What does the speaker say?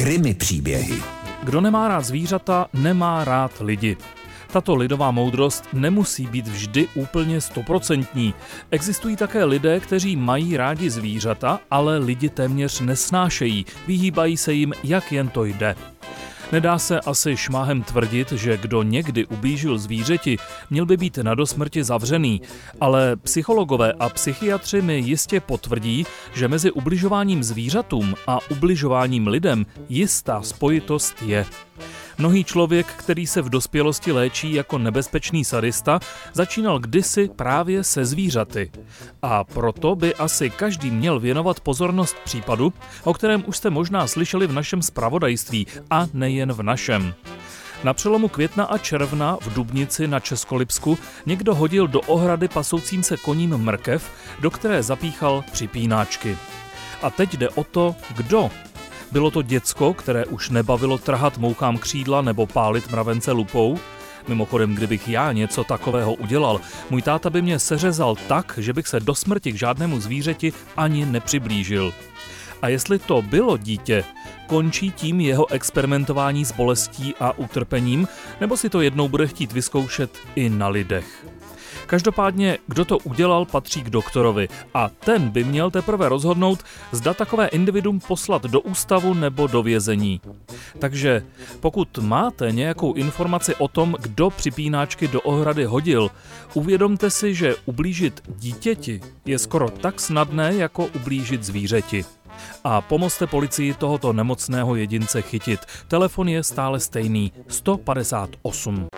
Krymy příběhy. Kdo nemá rád zvířata, nemá rád lidi. Tato lidová moudrost nemusí být vždy úplně stoprocentní. Existují také lidé, kteří mají rádi zvířata, ale lidi téměř nesnášejí, vyhýbají se jim, jak jen to jde. Nedá se asi šmáhem tvrdit, že kdo někdy ublížil zvířeti, měl by být na dosmrti zavřený, ale psychologové a psychiatři mi jistě potvrdí, že mezi ubližováním zvířatům a ubližováním lidem jistá spojitost je. Mnohý člověk, který se v dospělosti léčí jako nebezpečný sadista, začínal kdysi právě se zvířaty. A proto by asi každý měl věnovat pozornost případu, o kterém už jste možná slyšeli v našem spravodajství a nejen v našem. Na přelomu května a června v Dubnici na Českolipsku někdo hodil do ohrady pasoucím se koním mrkev, do které zapíchal připínáčky. A teď jde o to, kdo bylo to děcko, které už nebavilo trhat mouchám křídla nebo pálit mravence lupou? Mimochodem, kdybych já něco takového udělal, můj táta by mě seřezal tak, že bych se do smrti k žádnému zvířeti ani nepřiblížil. A jestli to bylo dítě, končí tím jeho experimentování s bolestí a utrpením, nebo si to jednou bude chtít vyzkoušet i na lidech? Každopádně, kdo to udělal, patří k doktorovi a ten by měl teprve rozhodnout, zda takové individuum poslat do ústavu nebo do vězení. Takže pokud máte nějakou informaci o tom, kdo připínáčky do ohrady hodil, uvědomte si, že ublížit dítěti je skoro tak snadné, jako ublížit zvířeti. A pomozte policii tohoto nemocného jedince chytit. Telefon je stále stejný 158.